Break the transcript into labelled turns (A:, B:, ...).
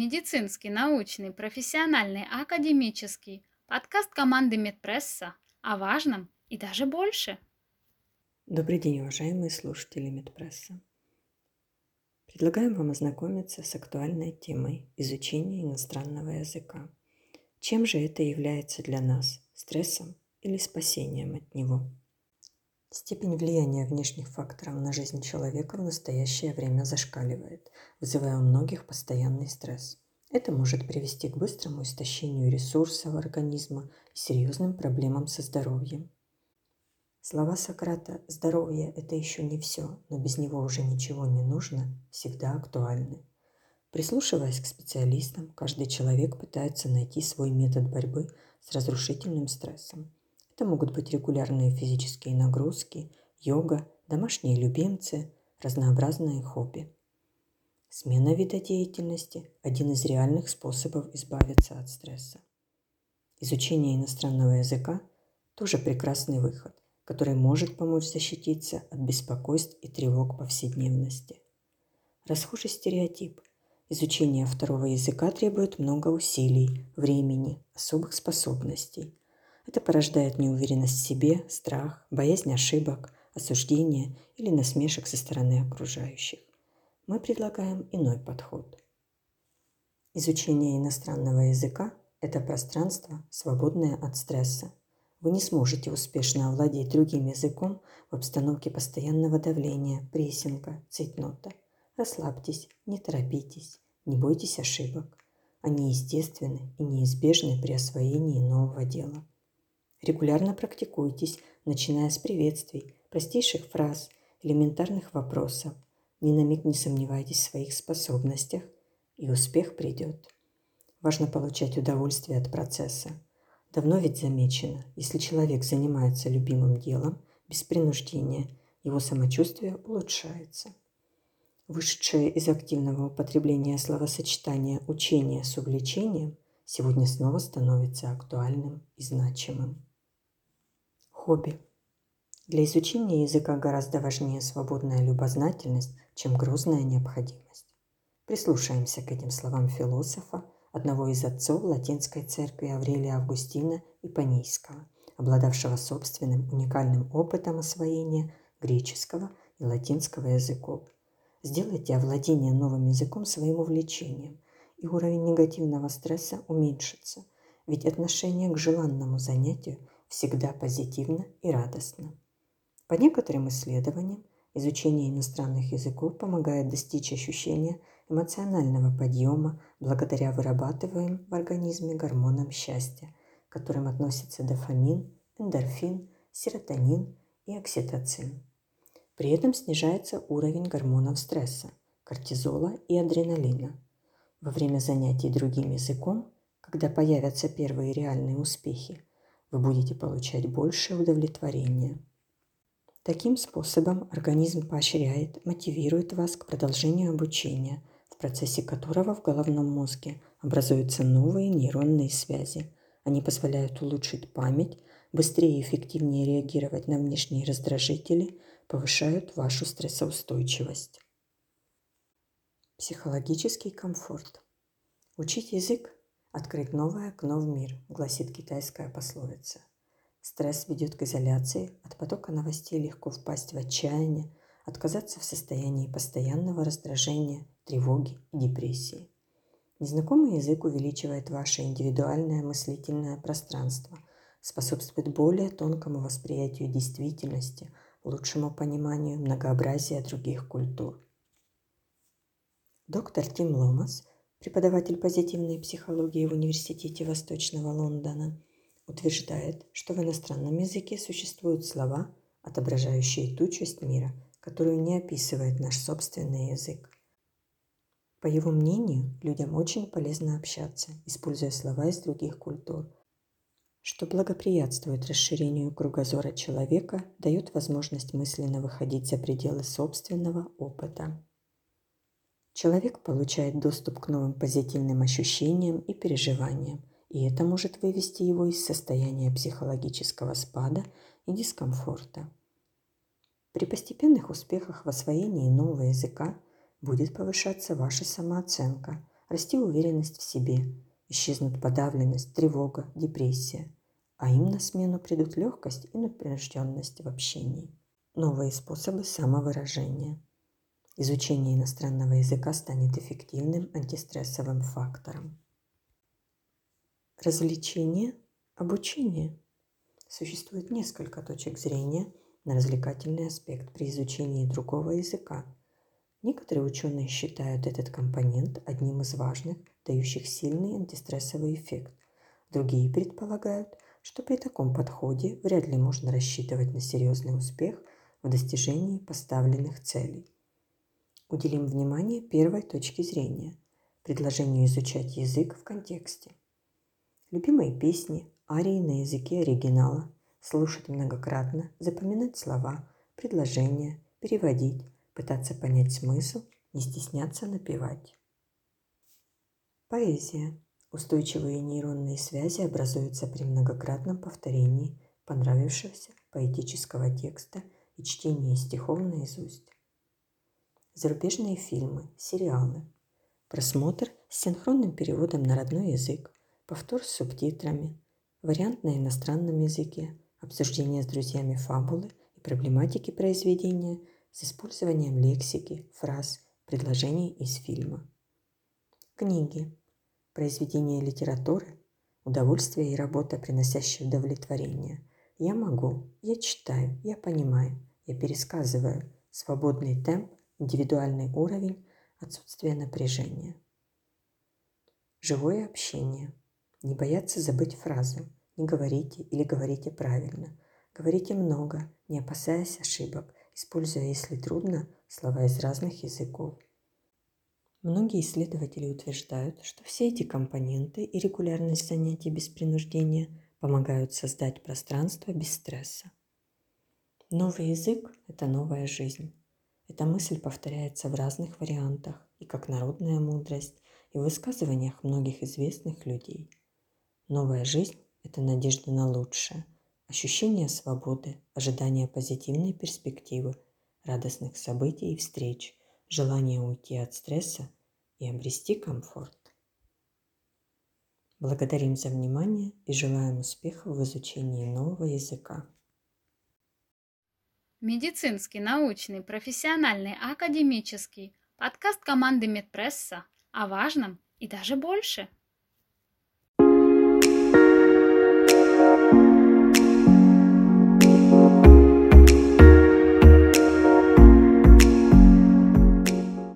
A: медицинский, научный, профессиональный, академический. Подкаст команды Медпресса о важном и даже больше.
B: Добрый день, уважаемые слушатели Медпресса. Предлагаем вам ознакомиться с актуальной темой изучения иностранного языка. Чем же это является для нас? Стрессом или спасением от него? Степень влияния внешних факторов на жизнь человека в настоящее время зашкаливает, вызывая у многих постоянный стресс. Это может привести к быстрому истощению ресурсов организма и серьезным проблемам со здоровьем. Слова Сократа «здоровье – это еще не все, но без него уже ничего не нужно» всегда актуальны. Прислушиваясь к специалистам, каждый человек пытается найти свой метод борьбы с разрушительным стрессом – это могут быть регулярные физические нагрузки, йога, домашние любимцы, разнообразные хобби. Смена вида деятельности – один из реальных способов избавиться от стресса. Изучение иностранного языка – тоже прекрасный выход, который может помочь защититься от беспокойств и тревог повседневности. Расхожий стереотип – изучение второго языка требует много усилий, времени, особых способностей – это порождает неуверенность в себе, страх, боязнь ошибок, осуждения или насмешек со стороны окружающих. Мы предлагаем иной подход. Изучение иностранного языка – это пространство, свободное от стресса. Вы не сможете успешно овладеть другим языком в обстановке постоянного давления, прессинга, цейтнота. Расслабьтесь, не торопитесь, не бойтесь ошибок. Они естественны и неизбежны при освоении нового дела. Регулярно практикуйтесь, начиная с приветствий, простейших фраз, элементарных вопросов. Ни на миг не сомневайтесь в своих способностях, и успех придет. Важно получать удовольствие от процесса. Давно ведь замечено, если человек занимается любимым делом, без принуждения, его самочувствие улучшается. Вышедшее из активного употребления словосочетания «учение с увлечением» сегодня снова становится актуальным и значимым. Хобби. Для изучения языка гораздо важнее свободная любознательность, чем грозная необходимость. Прислушаемся к этим словам философа, одного из отцов латинской церкви Аврелия Августина Ипанийского, обладавшего собственным уникальным опытом освоения греческого и латинского языков. Сделайте овладение новым языком своим увлечением, и уровень негативного стресса уменьшится, ведь отношение к желанному занятию – всегда позитивно и радостно. По некоторым исследованиям, изучение иностранных языков помогает достичь ощущения эмоционального подъема благодаря вырабатываемым в организме гормонам счастья, к которым относятся дофамин, эндорфин, серотонин и окситоцин. При этом снижается уровень гормонов стресса, кортизола и адреналина. Во время занятий другим языком, когда появятся первые реальные успехи, вы будете получать большее удовлетворение. Таким способом организм поощряет, мотивирует вас к продолжению обучения, в процессе которого в головном мозге образуются новые нейронные связи. Они позволяют улучшить память, быстрее и эффективнее реагировать на внешние раздражители, повышают вашу стрессоустойчивость. Психологический комфорт. Учить язык Открыть новое окно в мир, гласит китайская пословица. Стресс ведет к изоляции, от потока новостей легко впасть в отчаяние, отказаться в состоянии постоянного раздражения, тревоги и депрессии. Незнакомый язык увеличивает ваше индивидуальное мыслительное пространство, способствует более тонкому восприятию действительности, лучшему пониманию многообразия других культур. Доктор Тим Ломас – преподаватель позитивной психологии в Университете Восточного Лондона, утверждает, что в иностранном языке существуют слова, отображающие ту часть мира, которую не описывает наш собственный язык. По его мнению, людям очень полезно общаться, используя слова из других культур, что благоприятствует расширению кругозора человека, дает возможность мысленно выходить за пределы собственного опыта. Человек получает доступ к новым позитивным ощущениям и переживаниям, и это может вывести его из состояния психологического спада и дискомфорта. При постепенных успехах в освоении нового языка будет повышаться ваша самооценка, расти уверенность в себе, исчезнут подавленность, тревога, депрессия, а им на смену придут легкость и напряженность в общении. Новые способы самовыражения. Изучение иностранного языка станет эффективным антистрессовым фактором. Развлечение, обучение. Существует несколько точек зрения на развлекательный аспект при изучении другого языка. Некоторые ученые считают этот компонент одним из важных, дающих сильный антистрессовый эффект. Другие предполагают, что при таком подходе вряд ли можно рассчитывать на серьезный успех в достижении поставленных целей. Уделим внимание первой точке зрения – предложению изучать язык в контексте. Любимые песни, арии на языке оригинала, слушать многократно, запоминать слова, предложения, переводить, пытаться понять смысл, не стесняться напевать. Поэзия. Устойчивые нейронные связи образуются при многократном повторении понравившегося поэтического текста и чтении стихов наизусть. Зарубежные фильмы, сериалы. Просмотр с синхронным переводом на родной язык, повтор с субтитрами, вариант на иностранном языке, обсуждение с друзьями фабулы и проблематики произведения с использованием лексики, фраз, предложений из фильма. Книги. Произведения литературы. Удовольствие и работа, приносящие удовлетворение. Я могу, я читаю, я понимаю, я пересказываю. Свободный темп, индивидуальный уровень, отсутствие напряжения. Живое общение. Не бояться забыть фразу. Не говорите или говорите правильно. Говорите много, не опасаясь ошибок, используя, если трудно, слова из разных языков. Многие исследователи утверждают, что все эти компоненты и регулярность занятий без принуждения помогают создать пространство без стресса. Новый язык – это новая жизнь. Эта мысль повторяется в разных вариантах и как народная мудрость, и в высказываниях многих известных людей. Новая жизнь – это надежда на лучшее, ощущение свободы, ожидание позитивной перспективы, радостных событий и встреч, желание уйти от стресса и обрести комфорт. Благодарим за внимание и желаем успехов в изучении нового языка.
A: Медицинский, научный, профессиональный, академический. Подкаст команды Медпресса о важном и даже больше. thank you